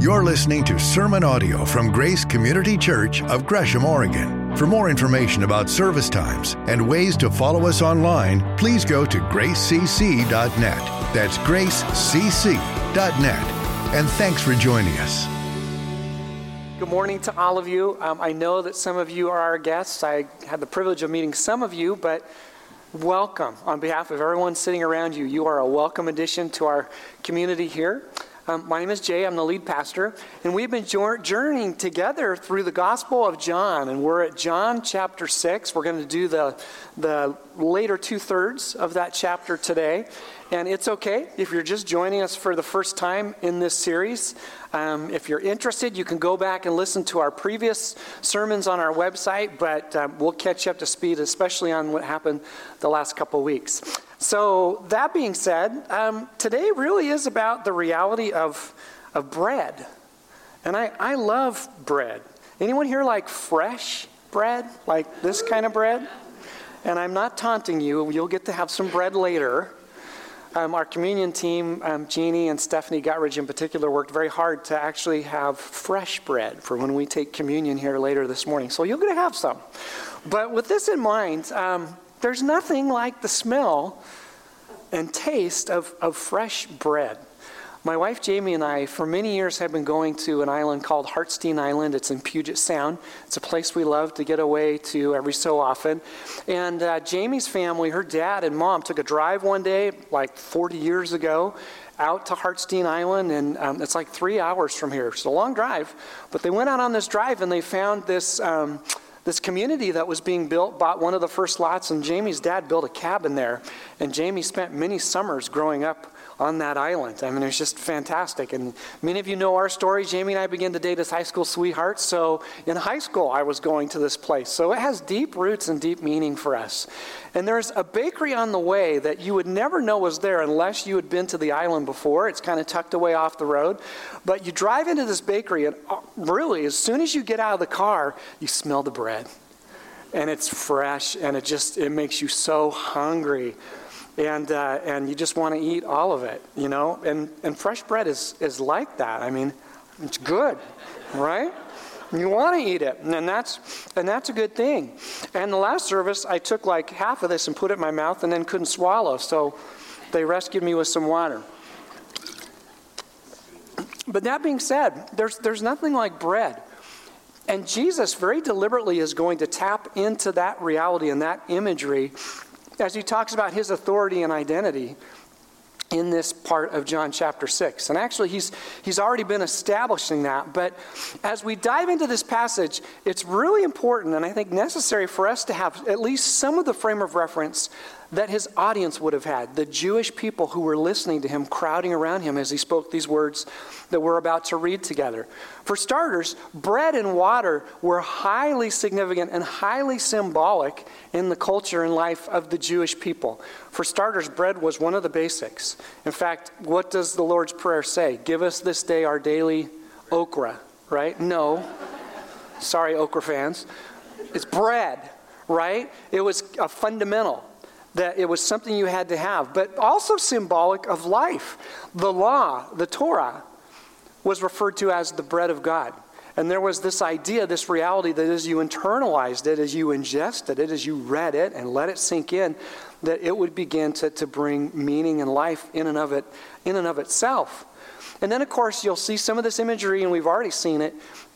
You're listening to sermon audio from Grace Community Church of Gresham, Oregon. For more information about service times and ways to follow us online, please go to gracecc.net. That's gracecc.net. And thanks for joining us. Good morning to all of you. Um, I know that some of you are our guests. I had the privilege of meeting some of you, but welcome on behalf of everyone sitting around you. You are a welcome addition to our community here. Um, my name is Jay. I'm the lead pastor, and we've been journeying together through the Gospel of John, and we're at John chapter six. We're going to do the the later two thirds of that chapter today, and it's okay if you're just joining us for the first time in this series. Um, if you're interested, you can go back and listen to our previous sermons on our website, but um, we'll catch you up to speed, especially on what happened the last couple weeks. So, that being said, um, today really is about the reality of, of bread. And I, I love bread. Anyone here like fresh bread? Like this kind of bread? And I'm not taunting you, you'll get to have some bread later. Um, our communion team, um, Jeannie and Stephanie Guttridge in particular, worked very hard to actually have fresh bread for when we take communion here later this morning. So you're going to have some. But with this in mind, um, there's nothing like the smell and taste of, of fresh bread. My wife Jamie and I, for many years, have been going to an island called Harstine Island. It's in Puget Sound. It's a place we love to get away to every so often. And uh, Jamie's family, her dad and mom, took a drive one day, like 40 years ago, out to Harstine Island, and um, it's like three hours from here. It's a long drive, but they went out on this drive and they found this. Um, this community that was being built bought one of the first lots, and Jamie's dad built a cabin there. And Jamie spent many summers growing up on that island. I mean, it was just fantastic. And many of you know our story. Jamie and I began to date as high school sweethearts. So in high school, I was going to this place. So it has deep roots and deep meaning for us. And there's a bakery on the way that you would never know was there unless you had been to the island before. It's kind of tucked away off the road. But you drive into this bakery, and uh, really, as soon as you get out of the car, you smell the bread. And it's fresh, and it just it makes you so hungry and uh, and you just want to eat all of it, you know. And and fresh bread is is like that. I mean, it's good, right? You want to eat it, and that's and that's a good thing. And the last service, I took like half of this and put it in my mouth, and then couldn't swallow. So they rescued me with some water. But that being said, there's there's nothing like bread. And Jesus very deliberately is going to tap into that reality and that imagery as he talks about his authority and identity in this part of John chapter 6. And actually, he's, he's already been establishing that. But as we dive into this passage, it's really important and I think necessary for us to have at least some of the frame of reference that his audience would have had the Jewish people who were listening to him, crowding around him as he spoke these words that we're about to read together. For starters, bread and water were highly significant and highly symbolic in the culture and life of the Jewish people. For starters, bread was one of the basics. In fact, what does the Lord's Prayer say? Give us this day our daily okra, right? No. Sorry, okra fans. It's bread, right? It was a fundamental that it was something you had to have, but also symbolic of life. The law, the Torah, was referred to as the bread of God. And there was this idea, this reality that as you internalized it, as you ingested it, as you read it and let it sink in, that it would begin to, to bring meaning and life in and of it, in and of itself. And then, of course, you'll see some of this imagery, and we've already seen it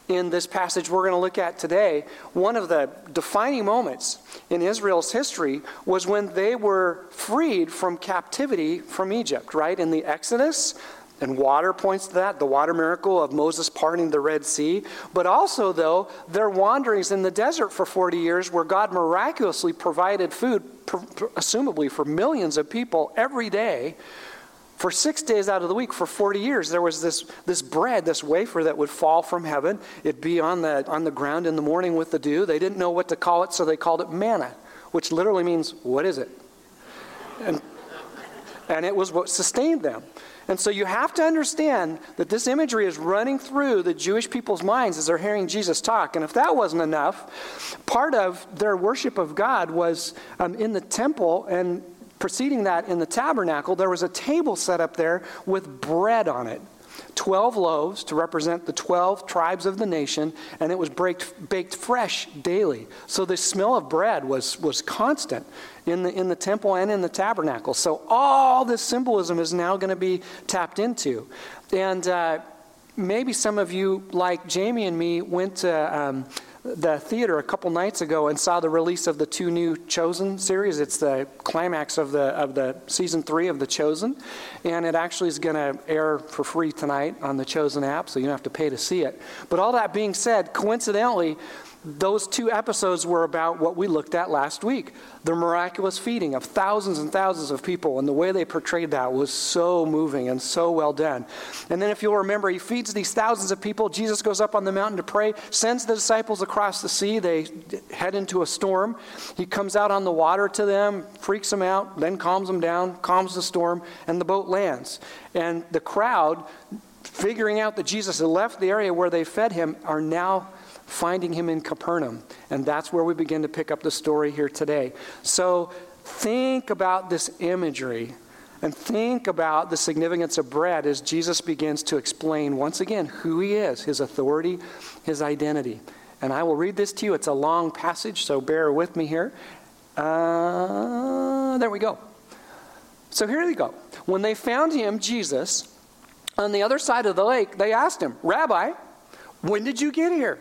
in this passage we're going to look at today, one of the defining moments in Israel's history was when they were freed from captivity from Egypt, right? In the Exodus, and water points to that, the water miracle of Moses parting the Red Sea. But also, though, their wanderings in the desert for 40 years, where God miraculously provided food, assumably for millions of people every day for six days out of the week, for 40 years, there was this, this bread, this wafer that would fall from heaven. It'd be on the, on the ground in the morning with the dew. They didn't know what to call it, so they called it manna, which literally means, What is it? And, and it was what sustained them. And so you have to understand that this imagery is running through the Jewish people's minds as they're hearing Jesus talk. And if that wasn't enough, part of their worship of God was um, in the temple and preceding that in the tabernacle, there was a table set up there with bread on it. 12 loaves to represent the 12 tribes of the nation, and it was baked, baked fresh daily. So the smell of bread was, was constant in the, in the temple and in the tabernacle. So all this symbolism is now going to be tapped into. And uh, maybe some of you, like Jamie and me, went to. Um, the theater a couple nights ago and saw the release of the two new Chosen series. It's the climax of the of the season three of the Chosen, and it actually is going to air for free tonight on the Chosen app, so you don't have to pay to see it. But all that being said, coincidentally, those two episodes were about what we looked at last week the miraculous feeding of thousands and thousands of people. And the way they portrayed that was so moving and so well done. And then, if you'll remember, he feeds these thousands of people. Jesus goes up on the mountain to pray, sends the disciples across the sea. They head into a storm. He comes out on the water to them, freaks them out, then calms them down, calms the storm, and the boat lands. And the crowd, figuring out that Jesus had left the area where they fed him, are now finding him in Capernaum. And that's where we begin to pick up the story here today. So think about this imagery and think about the significance of bread as Jesus begins to explain once again who he is, his authority, his identity. And I will read this to you. It's a long passage, so bear with me here. Uh, there we go. So here we go. When they found him, Jesus, on the other side of the lake, they asked him, Rabbi, when did you get here?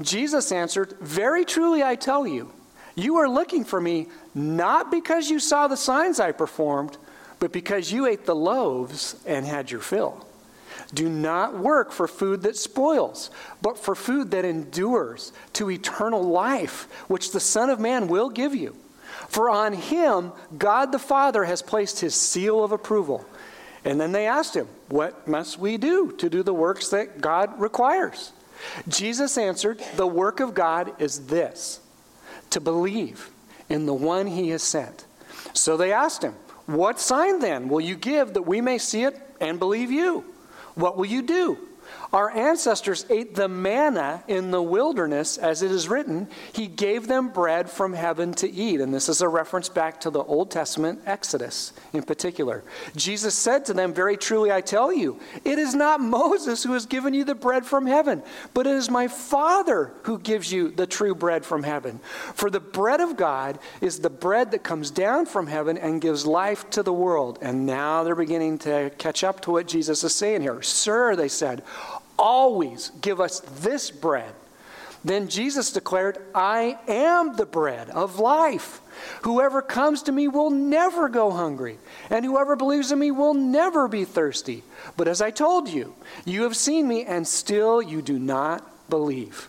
Jesus answered, Very truly I tell you, you are looking for me not because you saw the signs I performed, but because you ate the loaves and had your fill. Do not work for food that spoils, but for food that endures to eternal life, which the Son of Man will give you. For on him God the Father has placed his seal of approval. And then they asked him, What must we do to do the works that God requires? Jesus answered, The work of God is this to believe in the one he has sent. So they asked him, What sign then will you give that we may see it and believe you? What will you do? Our ancestors ate the manna in the wilderness, as it is written, He gave them bread from heaven to eat. And this is a reference back to the Old Testament Exodus in particular. Jesus said to them, Very truly I tell you, it is not Moses who has given you the bread from heaven, but it is my Father who gives you the true bread from heaven. For the bread of God is the bread that comes down from heaven and gives life to the world. And now they're beginning to catch up to what Jesus is saying here. Sir, they said, always give us this bread. Then Jesus declared, I am the bread of life. Whoever comes to me will never go hungry, and whoever believes in me will never be thirsty. But as I told you, you have seen me, and still you do not believe.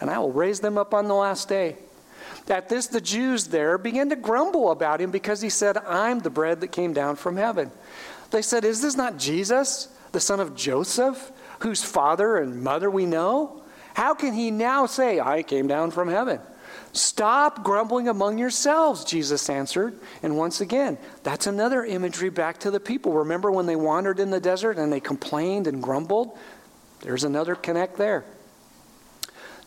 and I will raise them up on the last day. At this, the Jews there began to grumble about him because he said, I'm the bread that came down from heaven. They said, Is this not Jesus, the son of Joseph, whose father and mother we know? How can he now say, I came down from heaven? Stop grumbling among yourselves, Jesus answered. And once again, that's another imagery back to the people. Remember when they wandered in the desert and they complained and grumbled? There's another connect there.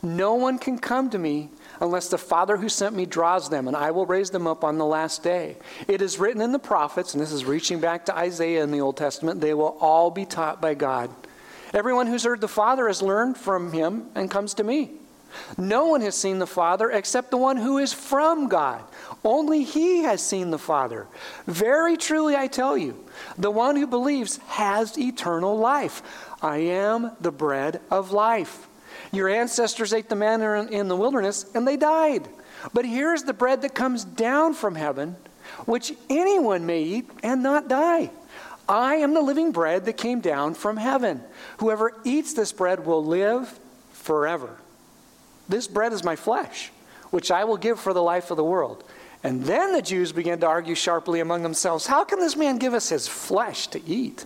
No one can come to me unless the Father who sent me draws them, and I will raise them up on the last day. It is written in the prophets, and this is reaching back to Isaiah in the Old Testament, they will all be taught by God. Everyone who's heard the Father has learned from him and comes to me. No one has seen the Father except the one who is from God. Only he has seen the Father. Very truly, I tell you, the one who believes has eternal life. I am the bread of life. Your ancestors ate the manna in the wilderness and they died. But here's the bread that comes down from heaven, which anyone may eat and not die. I am the living bread that came down from heaven. Whoever eats this bread will live forever. This bread is my flesh, which I will give for the life of the world. And then the Jews began to argue sharply among themselves How can this man give us his flesh to eat?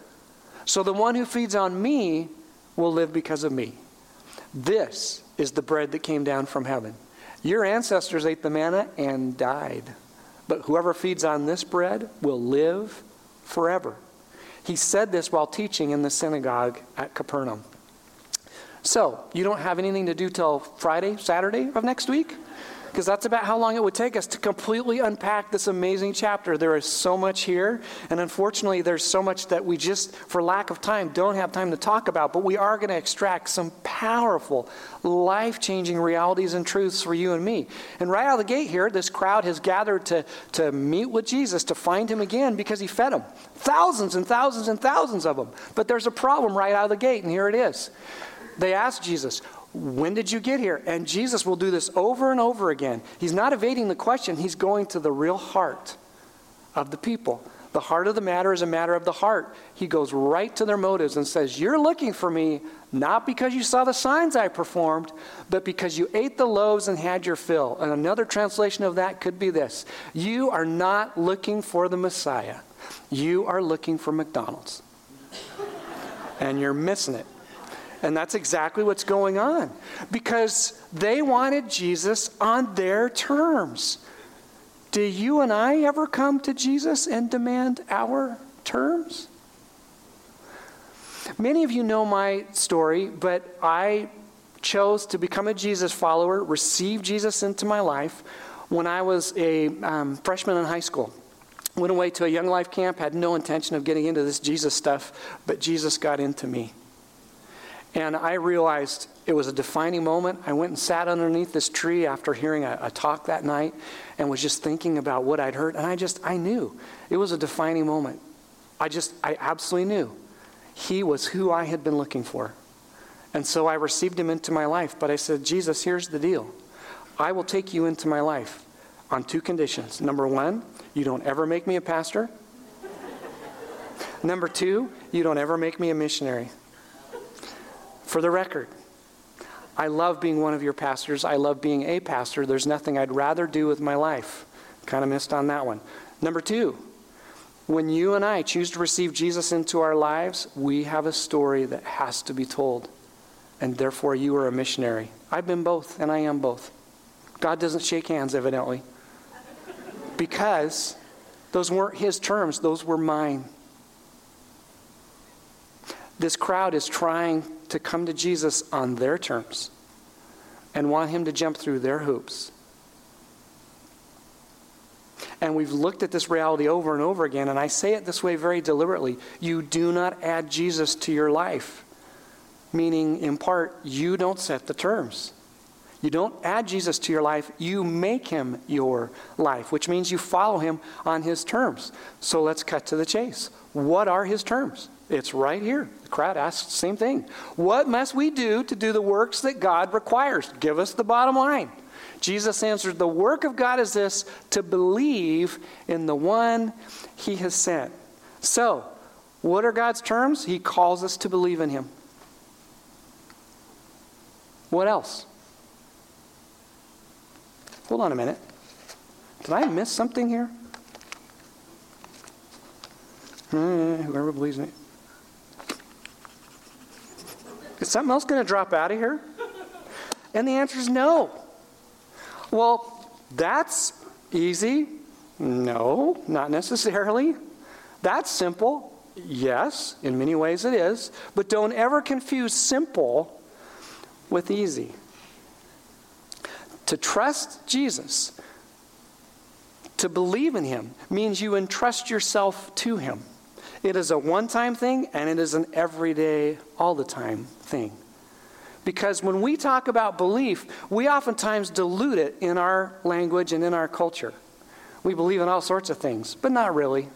so the one who feeds on me will live because of me. This is the bread that came down from heaven. Your ancestors ate the manna and died. But whoever feeds on this bread will live forever. He said this while teaching in the synagogue at Capernaum. So, you don't have anything to do till Friday, Saturday of next week? Because that's about how long it would take us to completely unpack this amazing chapter. There is so much here, and unfortunately, there's so much that we just, for lack of time, don't have time to talk about. But we are going to extract some powerful, life changing realities and truths for you and me. And right out of the gate here, this crowd has gathered to, to meet with Jesus, to find him again because he fed them. Thousands and thousands and thousands of them. But there's a problem right out of the gate, and here it is. They asked Jesus, when did you get here? And Jesus will do this over and over again. He's not evading the question, he's going to the real heart of the people. The heart of the matter is a matter of the heart. He goes right to their motives and says, You're looking for me not because you saw the signs I performed, but because you ate the loaves and had your fill. And another translation of that could be this You are not looking for the Messiah, you are looking for McDonald's. and you're missing it. And that's exactly what's going on because they wanted Jesus on their terms. Do you and I ever come to Jesus and demand our terms? Many of you know my story, but I chose to become a Jesus follower, receive Jesus into my life when I was a um, freshman in high school. Went away to a young life camp, had no intention of getting into this Jesus stuff, but Jesus got into me. And I realized it was a defining moment. I went and sat underneath this tree after hearing a, a, talk that night and was just thinking about what I'd heard. And I just, I knew it was a defining moment. I just, I absolutely knew he was who I had been looking for. And so I received him into my life. But I said, Jesus, here's the deal I will take you into my life on two conditions. Number one, you don't ever make me a pastor. Number two, you don't ever make me a missionary. For the record, I love being one of your pastors. I love being a pastor. There's nothing I'd rather do with my life. Kind of missed on that one. Number two, when you and I choose to receive Jesus into our lives, we have a story that has to be told. And therefore, you are a missionary. I've been both, and I am both. God doesn't shake hands, evidently, because those weren't his terms, those were mine. This crowd is trying to come to Jesus on their terms and want him to jump through their hoops. And we've looked at this reality over and over again, and I say it this way very deliberately. You do not add Jesus to your life, meaning, in part, you don't set the terms. You don't add Jesus to your life, you make him your life, which means you follow him on his terms. So let's cut to the chase. What are his terms? It's right here. The crowd asks the same thing. What must we do to do the works that God requires? Give us the bottom line. Jesus answered, The work of God is this to believe in the one he has sent. So, what are God's terms? He calls us to believe in him. What else? Hold on a minute. Did I miss something here? Hmm, whoever believes in it. Is something else going to drop out of here? And the answer is no. Well, that's easy. No, not necessarily. That's simple. Yes, in many ways it is. But don't ever confuse simple with easy. To trust Jesus, to believe in Him, means you entrust yourself to Him. It is a one time thing and it is an everyday, all the time thing. Because when we talk about belief, we oftentimes dilute it in our language and in our culture. We believe in all sorts of things, but not really.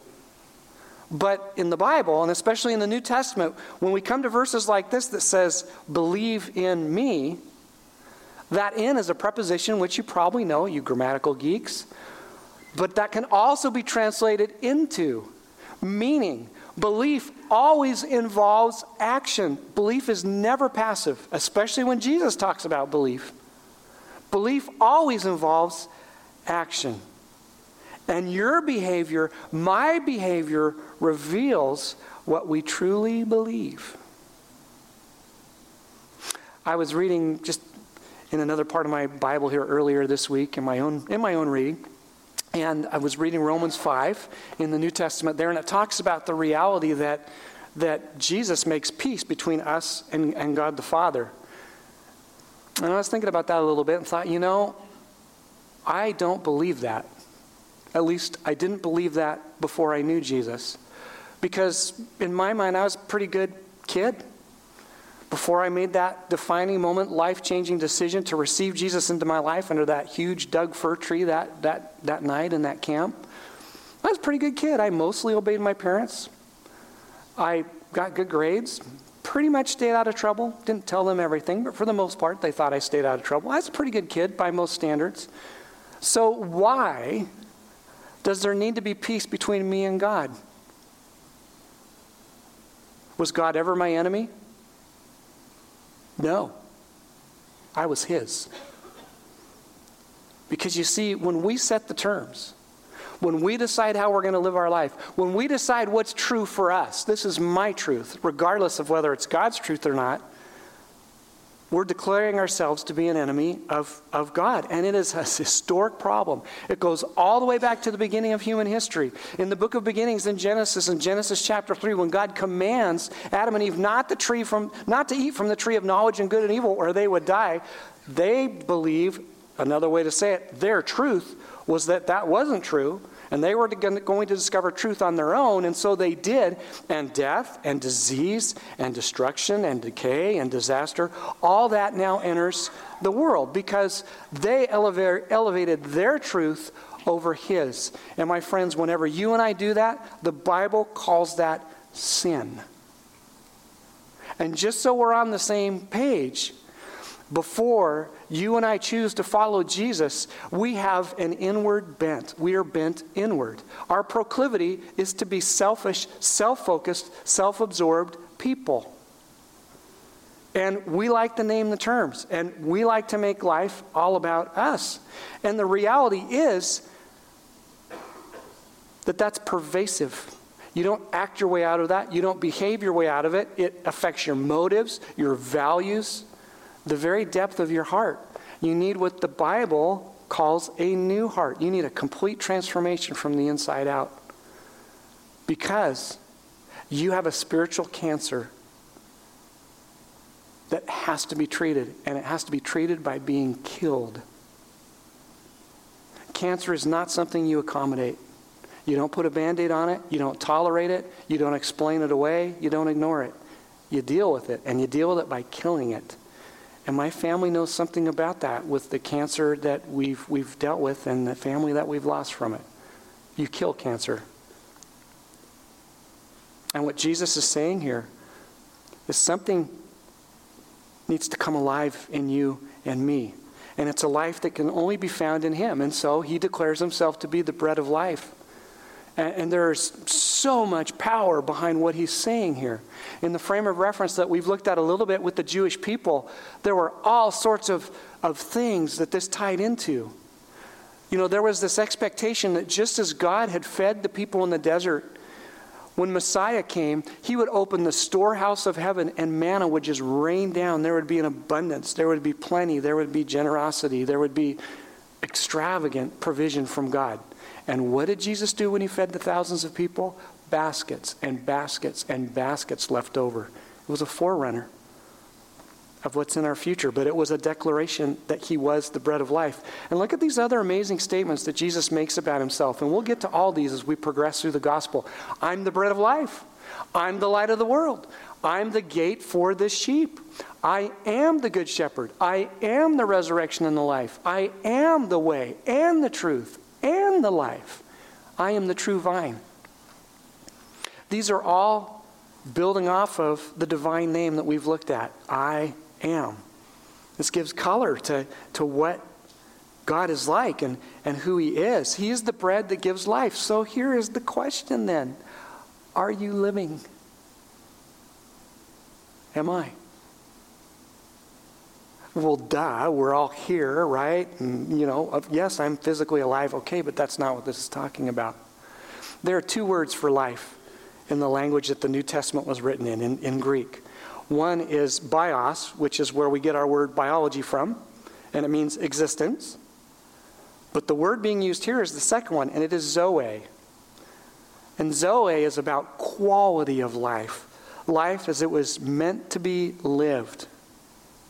But in the Bible, and especially in the New Testament, when we come to verses like this that says, believe in me, that in is a preposition which you probably know, you grammatical geeks, but that can also be translated into meaning. Belief always involves action. Belief is never passive, especially when Jesus talks about belief. Belief always involves action. And your behavior, my behavior, reveals what we truly believe. I was reading just in another part of my Bible here earlier this week in my own, in my own reading. And I was reading Romans 5 in the New Testament there, and it talks about the reality that, that Jesus makes peace between us and, and God the Father. And I was thinking about that a little bit and thought, you know, I don't believe that. At least I didn't believe that before I knew Jesus. Because in my mind, I was a pretty good kid. Before I made that defining moment, life changing decision to receive Jesus into my life under that huge Doug fir tree that, that, that night in that camp, I was a pretty good kid. I mostly obeyed my parents. I got good grades, pretty much stayed out of trouble. Didn't tell them everything, but for the most part, they thought I stayed out of trouble. I was a pretty good kid by most standards. So, why does there need to be peace between me and God? Was God ever my enemy? No. I was His. Because you see, when we set the terms, when we decide how we're going to live our life, when we decide what's true for us, this is my truth, regardless of whether it's God's truth or not, we're declaring ourselves to be an enemy of, of God. And it is a historic problem. It goes all the way back to the beginning of human history. In the book of beginnings in Genesis, in Genesis chapter 3, when God commands Adam and Eve not, the tree from, not to eat from the tree of knowledge and good and evil, or they would die, they believe, another way to say it, their truth was that that wasn't true. And they were going to discover truth on their own, and so they did. And death and disease and destruction and decay and disaster, all that now enters the world because they elevated their truth over his. And my friends, whenever you and I do that, the Bible calls that sin. And just so we're on the same page, before you and I choose to follow Jesus, we have an inward bent. We are bent inward. Our proclivity is to be selfish, self focused, self absorbed people. And we like to name the terms, and we like to make life all about us. And the reality is that that's pervasive. You don't act your way out of that. You don't behave your way out of it. It affects your motives, your values, the very depth of your heart. You need what the Bible calls a new heart. You need a complete transformation from the inside out. Because you have a spiritual cancer that has to be treated, and it has to be treated by being killed. Cancer is not something you accommodate. You don't put a band aid on it, you don't tolerate it, you don't explain it away, you don't ignore it. You deal with it, and you deal with it by killing it. And my family knows something about that with the cancer that we've, we've dealt with and the family that we've lost from it. You kill cancer. And what Jesus is saying here is something needs to come alive in you and me. And it's a life that can only be found in Him. And so He declares Himself to be the bread of life. And, and there's so much power behind what he's saying here. In the frame of reference that we've looked at a little bit with the Jewish people, there were all sorts of, of things that this tied into. You know, there was this expectation that just as God had fed the people in the desert, when Messiah came, he would open the storehouse of heaven and manna would just rain down. There would be an abundance, there would be plenty, there would be generosity, there would be extravagant provision from God. And what did Jesus do when he fed the thousands of people? Baskets and baskets and baskets left over. It was a forerunner of what's in our future, but it was a declaration that he was the bread of life. And look at these other amazing statements that Jesus makes about himself. And we'll get to all these as we progress through the gospel. I'm the bread of life. I'm the light of the world. I'm the gate for the sheep. I am the good shepherd. I am the resurrection and the life. I am the way and the truth and the life. I am the true vine. These are all building off of the divine name that we've looked at I am. This gives color to, to what God is like and, and who He is. He is the bread that gives life. So here is the question then Are you living? Am I? Well, duh, we're all here, right? And, you know, yes, I'm physically alive, okay, but that's not what this is talking about. There are two words for life in the language that the New Testament was written in, in, in Greek. One is bios, which is where we get our word biology from, and it means existence. But the word being used here is the second one, and it is zoe. And zoe is about quality of life, life as it was meant to be lived.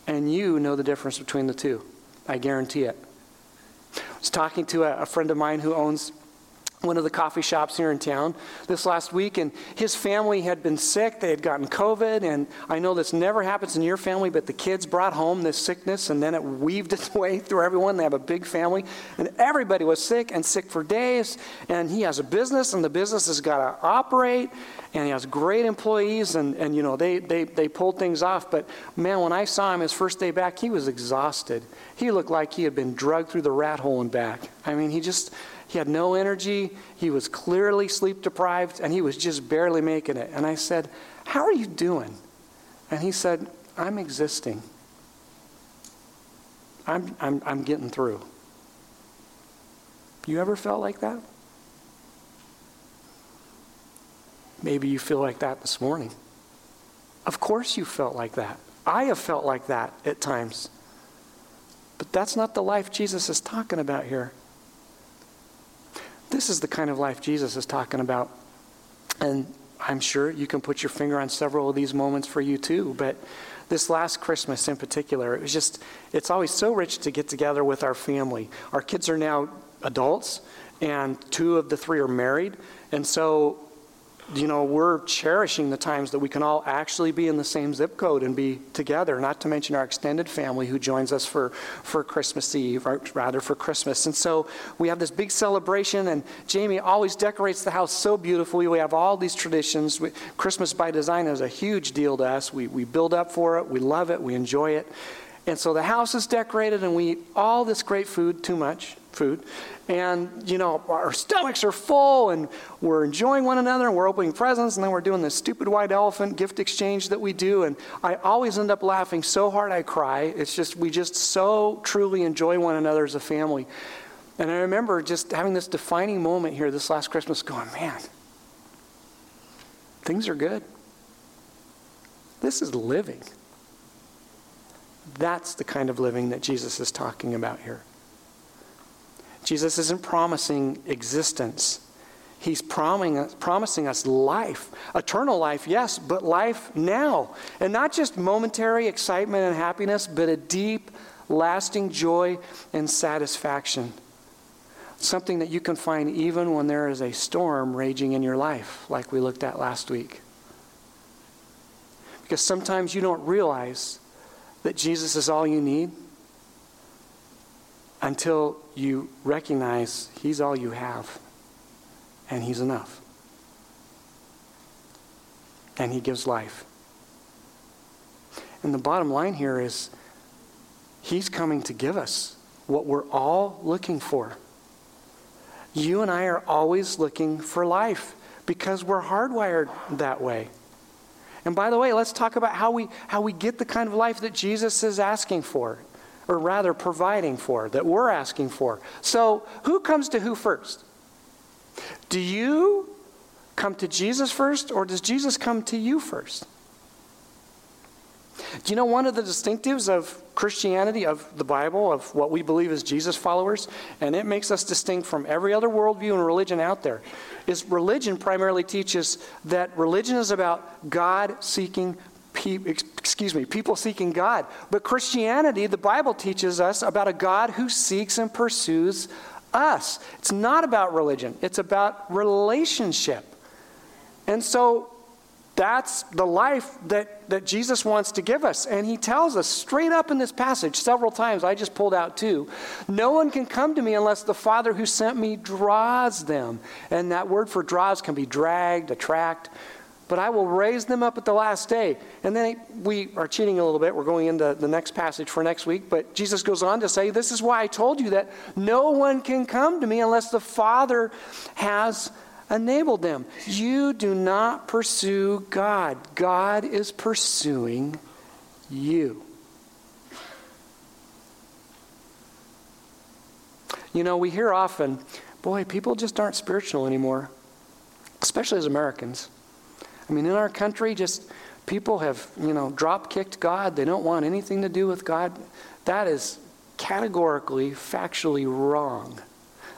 And you know the difference between the two. I guarantee it. I was talking to a, a friend of mine who owns one of the coffee shops here in town this last week, and his family had been sick. They had gotten COVID, and I know this never happens in your family, but the kids brought home this sickness, and then it weaved its way through everyone. They have a big family, and everybody was sick and sick for days. And he has a business, and the business has got to operate, and he has great employees, and, and you know, they, they, they pulled things off. But man, when I saw him his first day back, he was exhausted. He looked like he had been drugged through the rat hole and back. I mean, he just he had no energy. He was clearly sleep deprived, and he was just barely making it. And I said, How are you doing? And he said, I'm existing. I'm, I'm, I'm getting through. You ever felt like that? Maybe you feel like that this morning. Of course, you felt like that. I have felt like that at times. But that's not the life Jesus is talking about here. This is the kind of life Jesus is talking about. And I'm sure you can put your finger on several of these moments for you too. But this last Christmas in particular, it was just, it's always so rich to get together with our family. Our kids are now adults, and two of the three are married. And so you know, we're cherishing the times that we can all actually be in the same zip code and be together, not to mention our extended family who joins us for, for Christmas Eve, or rather for Christmas. And so we have this big celebration, and Jamie always decorates the house so beautifully. We have all these traditions. We, Christmas by design is a huge deal to us. We, we build up for it, we love it, we enjoy it. And so the house is decorated, and we eat all this great food, too much food. And, you know, our stomachs are full and we're enjoying one another and we're opening presents and then we're doing this stupid white elephant gift exchange that we do. And I always end up laughing so hard I cry. It's just, we just so truly enjoy one another as a family. And I remember just having this defining moment here this last Christmas going, man, things are good. This is living. That's the kind of living that Jesus is talking about here. Jesus isn't promising existence. He's promising us life, eternal life, yes, but life now. And not just momentary excitement and happiness, but a deep, lasting joy and satisfaction. Something that you can find even when there is a storm raging in your life, like we looked at last week. Because sometimes you don't realize that Jesus is all you need until you recognize He's all you have and He's enough. And He gives life. And the bottom line here is He's coming to give us what we're all looking for. You and I are always looking for life because we're hardwired that way. And by the way, let's talk about how we, how we get the kind of life that Jesus is asking for or rather providing for, that we're asking for. So, who comes to who first? Do you come to Jesus first, or does Jesus come to you first? Do you know one of the distinctives of Christianity, of the Bible, of what we believe as Jesus followers, and it makes us distinct from every other worldview and religion out there, is religion primarily teaches that religion is about God seeking excuse me, people seeking God. But Christianity, the Bible teaches us about a God who seeks and pursues us. It's not about religion, it's about relationship. And so That's the life that, that Jesus wants to give us. And he tells us straight up in this passage several times. I just pulled out two. No one can come to me unless the Father who sent me draws them. And that word for draws can be dragged, attract. But I will raise them up at the last day. And then we are cheating a little bit. We're going into the next passage for next week. But Jesus goes on to say, This is why I told you that no one can come to me unless the Father has enabled them. You do not pursue God, God is pursuing you. You know, we hear often, boy, people just aren't spiritual anymore, especially as Americans. I mean, in our country, just people have, you know, drop kicked God. They don't want anything to do with God. That is categorically, factually wrong.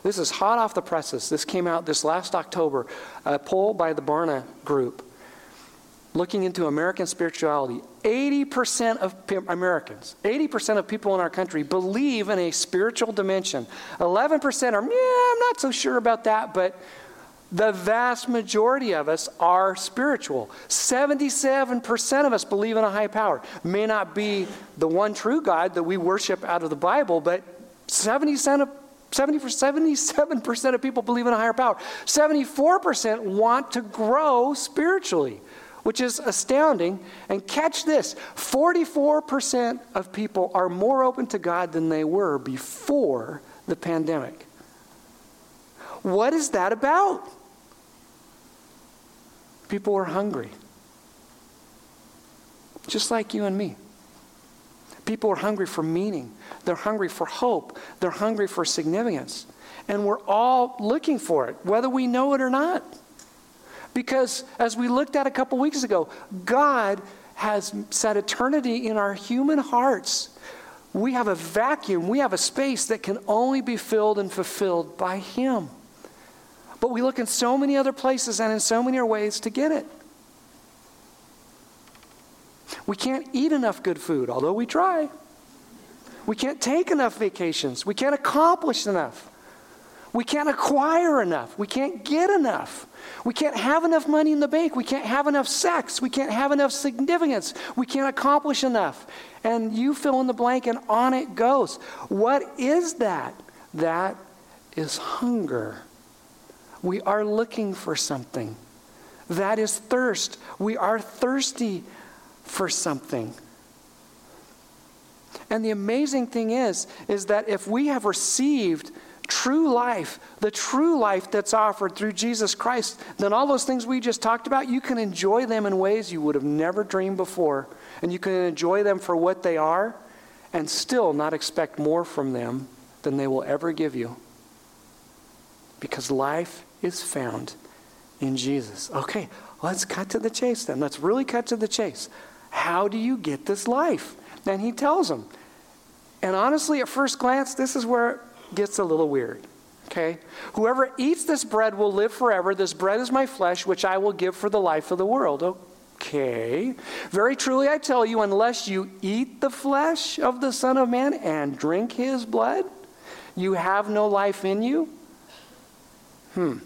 This is hot off the presses. This came out this last October, a poll by the Barna Group looking into American spirituality. 80% of Americans, 80% of people in our country believe in a spiritual dimension. 11% are, yeah, I'm not so sure about that, but the vast majority of us are spiritual. 77% of us believe in a high power. May not be the one true God that we worship out of the Bible, but 70% of 70 77% of people believe in a higher power. 74% want to grow spiritually, which is astounding. And catch this 44% of people are more open to God than they were before the pandemic. What is that about? People are hungry, just like you and me. People are hungry for meaning. They're hungry for hope. They're hungry for significance. And we're all looking for it, whether we know it or not. Because as we looked at a couple weeks ago, God has set eternity in our human hearts. We have a vacuum, we have a space that can only be filled and fulfilled by Him. But we look in so many other places and in so many other ways to get it. We can't eat enough good food, although we try. We can't take enough vacations. We can't accomplish enough. We can't acquire enough. We can't get enough. We can't have enough money in the bank. We can't have enough sex. We can't have enough significance. We can't accomplish enough. And you fill in the blank, and on it goes. What is that? That is hunger. We are looking for something. That is thirst. We are thirsty for something. And the amazing thing is, is that if we have received true life, the true life that's offered through Jesus Christ, then all those things we just talked about, you can enjoy them in ways you would have never dreamed before. And you can enjoy them for what they are and still not expect more from them than they will ever give you. Because life is found in Jesus. Okay, let's cut to the chase then. Let's really cut to the chase. How do you get this life? And he tells them. And honestly, at first glance, this is where it gets a little weird. Okay? Whoever eats this bread will live forever. This bread is my flesh, which I will give for the life of the world. Okay. Very truly, I tell you, unless you eat the flesh of the Son of Man and drink his blood, you have no life in you. Hmm.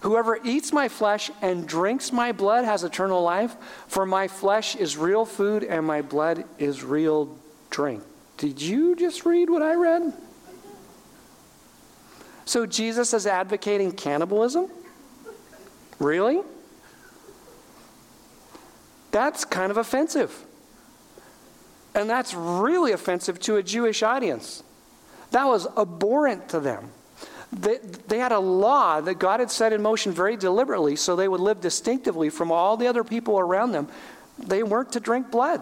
Whoever eats my flesh and drinks my blood has eternal life, for my flesh is real food and my blood is real drink. Did you just read what I read? So Jesus is advocating cannibalism? Really? That's kind of offensive. And that's really offensive to a Jewish audience. That was abhorrent to them. They, they had a law that God had set in motion very deliberately so they would live distinctively from all the other people around them. They weren't to drink blood.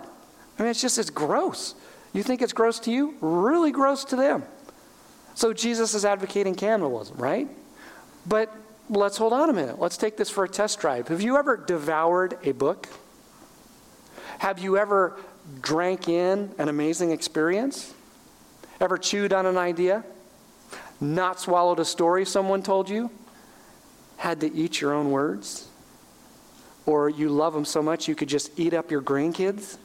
I mean, it's just, it's gross. You think it's gross to you? Really gross to them. So Jesus is advocating cannibalism, right? But let's hold on a minute. Let's take this for a test drive. Have you ever devoured a book? Have you ever drank in an amazing experience? Ever chewed on an idea? Not swallowed a story someone told you, had to eat your own words, or you love them so much you could just eat up your grandkids.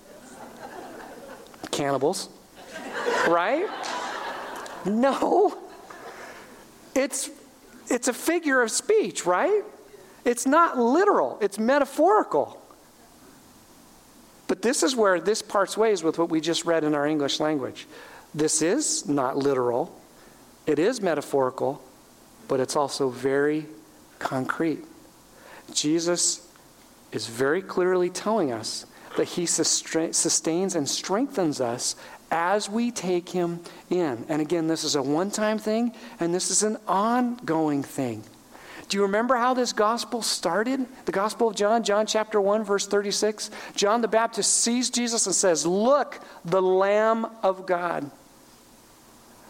Cannibals, right? No. It's, it's a figure of speech, right? It's not literal, it's metaphorical. But this is where this parts ways with what we just read in our English language. This is not literal, it is metaphorical, but it's also very concrete. Jesus is very clearly telling us that he sustains and strengthens us as we take him in. And again, this is a one time thing, and this is an ongoing thing. Do you remember how this gospel started? The Gospel of John, John chapter 1, verse 36. John the Baptist sees Jesus and says, Look, the Lamb of God.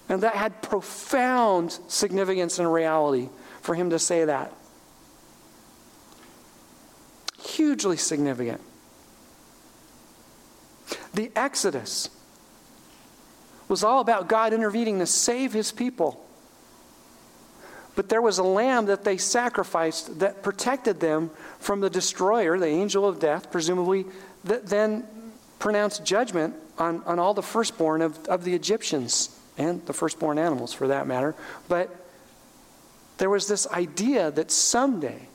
And that had profound significance and reality for him to say that. Hugely significant. The Exodus was all about God intervening to save his people. But there was a lamb that they sacrificed that protected them from the destroyer, the angel of death, presumably, that then pronounced judgment on, on all the firstborn of, of the Egyptians and the firstborn animals for that matter. But there was this idea that someday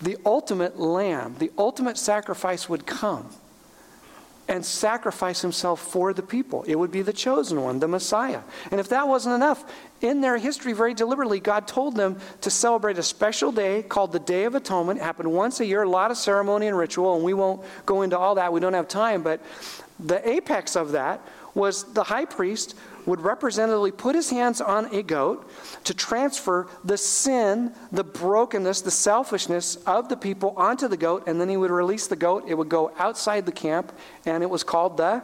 the ultimate lamb, the ultimate sacrifice would come and sacrifice himself for the people. It would be the chosen one, the Messiah. And if that wasn't enough, in their history, very deliberately, God told them to celebrate a special day called the Day of Atonement. It happened once a year, a lot of ceremony and ritual, and we won't go into all that. We don't have time. But the apex of that was the high priest would representatively put his hands on a goat to transfer the sin, the brokenness, the selfishness of the people onto the goat, and then he would release the goat. It would go outside the camp, and it was called the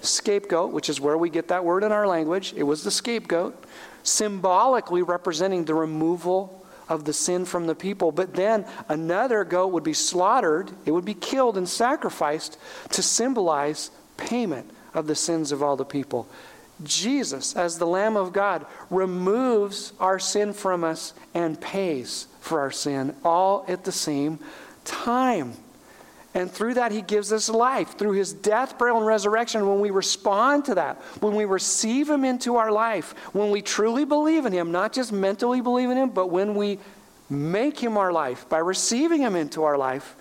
scapegoat, which is where we get that word in our language. It was the scapegoat, symbolically representing the removal of the sin from the people. But then another goat would be slaughtered, it would be killed and sacrificed to symbolize payment of the sins of all the people. Jesus, as the Lamb of God, removes our sin from us and pays for our sin all at the same time. And through that, he gives us life. Through his death, burial, and resurrection, when we respond to that, when we receive him into our life, when we truly believe in him, not just mentally believe in him, but when we make him our life by receiving him into our life,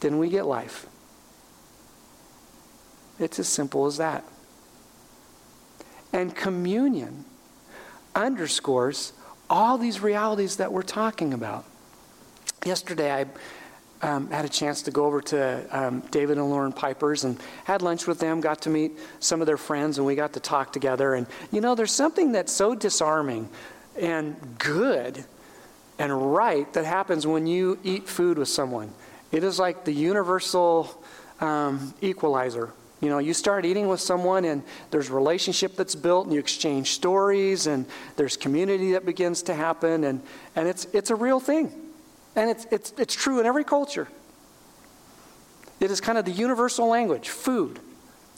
then we get life. It's as simple as that. And communion underscores all these realities that we're talking about. Yesterday, I um, had a chance to go over to um, David and Lauren Piper's and had lunch with them, got to meet some of their friends, and we got to talk together. And, you know, there's something that's so disarming and good and right that happens when you eat food with someone. It is like the universal um, equalizer you know, you start eating with someone and there's relationship that's built and you exchange stories and there's community that begins to happen and, and it's, it's a real thing. And it's, it's, it's true in every culture. It is kind of the universal language. Food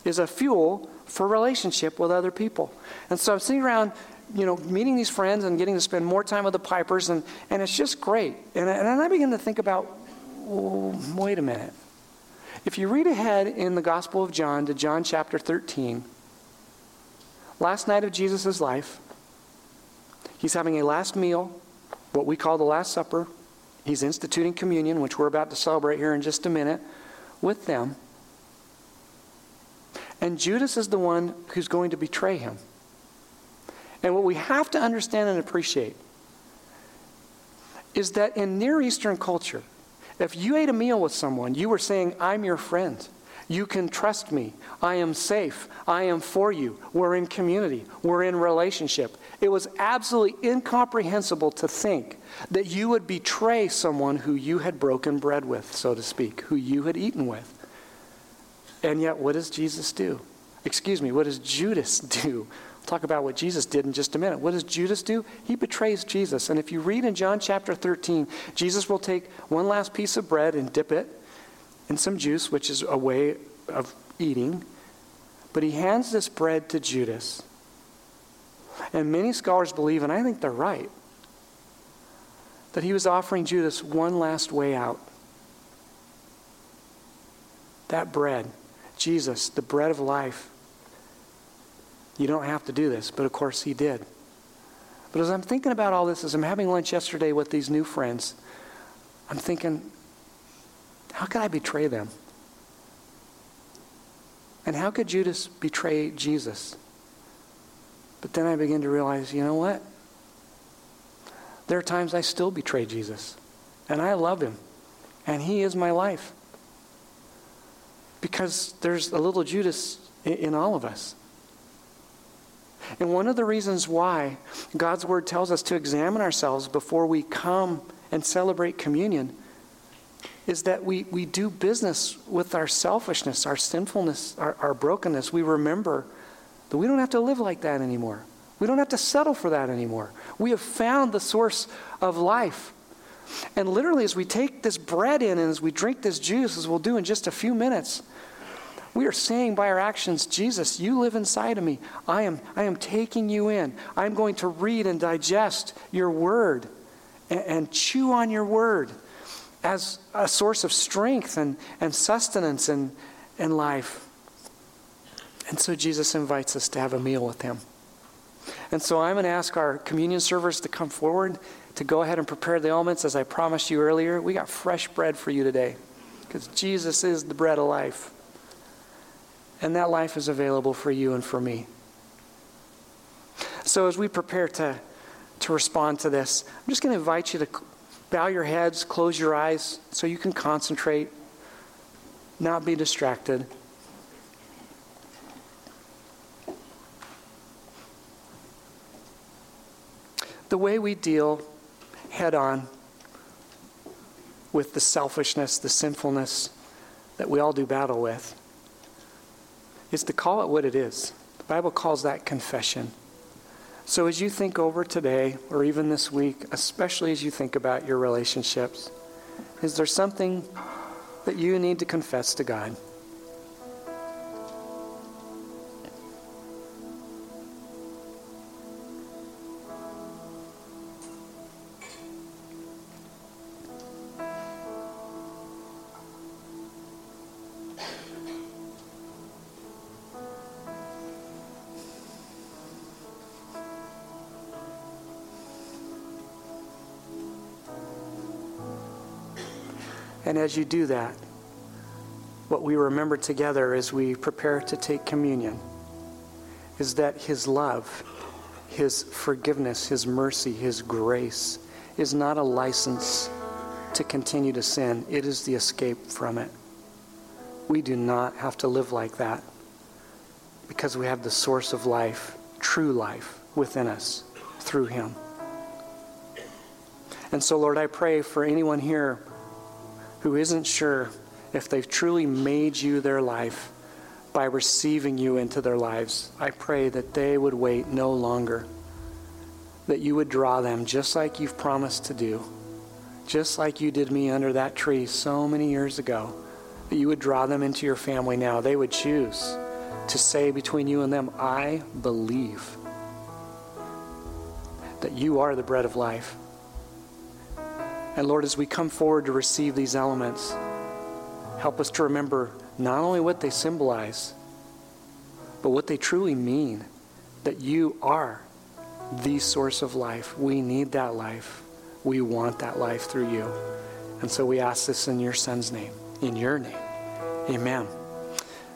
is a fuel for relationship with other people. And so I'm sitting around, you know, meeting these friends and getting to spend more time with the Pipers, and, and it's just great. And, and I begin to think about, wait a minute. If you read ahead in the Gospel of John to John chapter 13, last night of Jesus' life, he's having a last meal, what we call the Last Supper. He's instituting communion, which we're about to celebrate here in just a minute, with them. And Judas is the one who's going to betray him. And what we have to understand and appreciate is that in Near Eastern culture, if you ate a meal with someone, you were saying, I'm your friend. You can trust me. I am safe. I am for you. We're in community. We're in relationship. It was absolutely incomprehensible to think that you would betray someone who you had broken bread with, so to speak, who you had eaten with. And yet, what does Jesus do? Excuse me, what does Judas do? Talk about what Jesus did in just a minute. What does Judas do? He betrays Jesus. And if you read in John chapter 13, Jesus will take one last piece of bread and dip it in some juice, which is a way of eating. But he hands this bread to Judas. And many scholars believe, and I think they're right, that he was offering Judas one last way out. That bread, Jesus, the bread of life, you don't have to do this, but of course he did. But as I'm thinking about all this, as I'm having lunch yesterday with these new friends, I'm thinking, How could I betray them? And how could Judas betray Jesus? But then I begin to realize, you know what? There are times I still betray Jesus, and I love him, and he is my life. Because there's a little Judas in all of us. And one of the reasons why God's word tells us to examine ourselves before we come and celebrate communion is that we, we do business with our selfishness, our sinfulness, our, our brokenness. We remember that we don't have to live like that anymore. We don't have to settle for that anymore. We have found the source of life. And literally, as we take this bread in and as we drink this juice, as we'll do in just a few minutes, we are saying by our actions, Jesus, you live inside of me. I am, I am taking you in. I'm going to read and digest your word and, and chew on your word as a source of strength and, and sustenance and, and life. And so Jesus invites us to have a meal with him. And so I'm going to ask our communion servers to come forward to go ahead and prepare the elements as I promised you earlier. We got fresh bread for you today because Jesus is the bread of life. And that life is available for you and for me. So as we prepare to, to respond to this, I'm just going to invite you to bow your heads, close your eyes so you can concentrate, not be distracted. The way we deal head on with the selfishness, the sinfulness that we all do battle with is to call it what it is. The Bible calls that confession. So, as you think over today or even this week, especially as you think about your relationships, is there something that you need to confess to God? And as you do that, what we remember together as we prepare to take communion is that His love, His forgiveness, His mercy, His grace is not a license to continue to sin, it is the escape from it. We do not have to live like that because we have the source of life, true life, within us through Him. And so, Lord, I pray for anyone here who isn't sure if they've truly made you their life by receiving you into their lives, I pray that they would wait no longer, that you would draw them just like you've promised to do, just like you did me under that tree so many years ago, that you would draw them into your family now. They would choose to say between you and them, I believe that you are the bread of life. And Lord, as we come forward to receive these elements, help us to remember not only what they symbolize, but what they truly mean that you are the source of life. We need that life. We want that life through you. And so we ask this in your Son's name, in your name. Amen.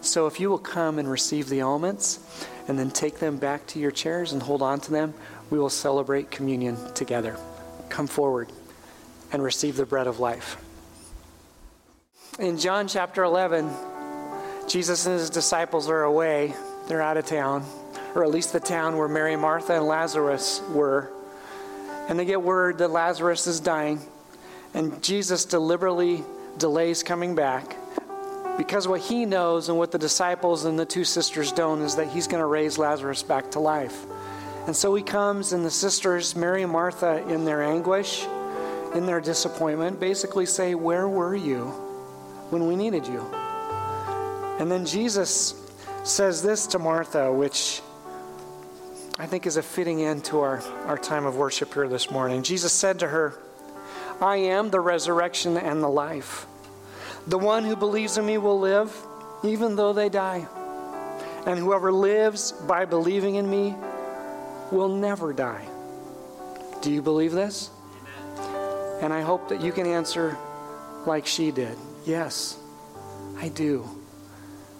So if you will come and receive the elements and then take them back to your chairs and hold on to them, we will celebrate communion together. Come forward and receive the bread of life. In John chapter 11, Jesus and his disciples are away. They're out of town, or at least the town where Mary, Martha, and Lazarus were. And they get word that Lazarus is dying. And Jesus deliberately delays coming back because what he knows and what the disciples and the two sisters don't is that he's going to raise Lazarus back to life. And so he comes, and the sisters, Mary and Martha, in their anguish, in their disappointment, basically say, Where were you when we needed you? And then Jesus says this to Martha, which I think is a fitting end to our, our time of worship here this morning. Jesus said to her, I am the resurrection and the life. The one who believes in me will live even though they die. And whoever lives by believing in me will never die. Do you believe this? And I hope that you can answer like she did Yes, I do.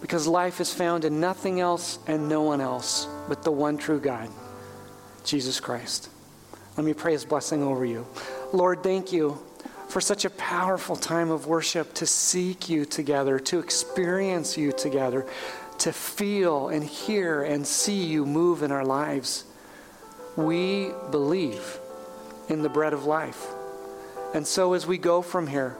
Because life is found in nothing else and no one else but the one true God, Jesus Christ. Let me pray his blessing over you. Lord, thank you for such a powerful time of worship to seek you together, to experience you together, to feel and hear and see you move in our lives. We believe in the bread of life. And so as we go from here,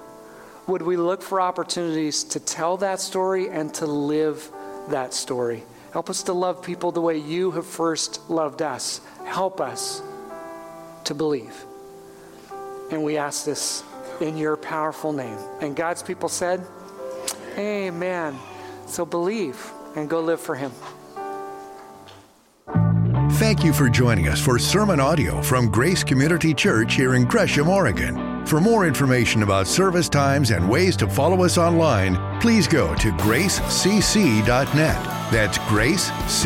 would we look for opportunities to tell that story and to live that story? Help us to love people the way you have first loved us. Help us to believe. And we ask this in your powerful name. And God's people said, Amen. So believe and go live for Him. Thank you for joining us for sermon audio from Grace Community Church here in Gresham, Oregon. For more information about service times and ways to follow us online, please go to gracecc.net. That's gracecc.net.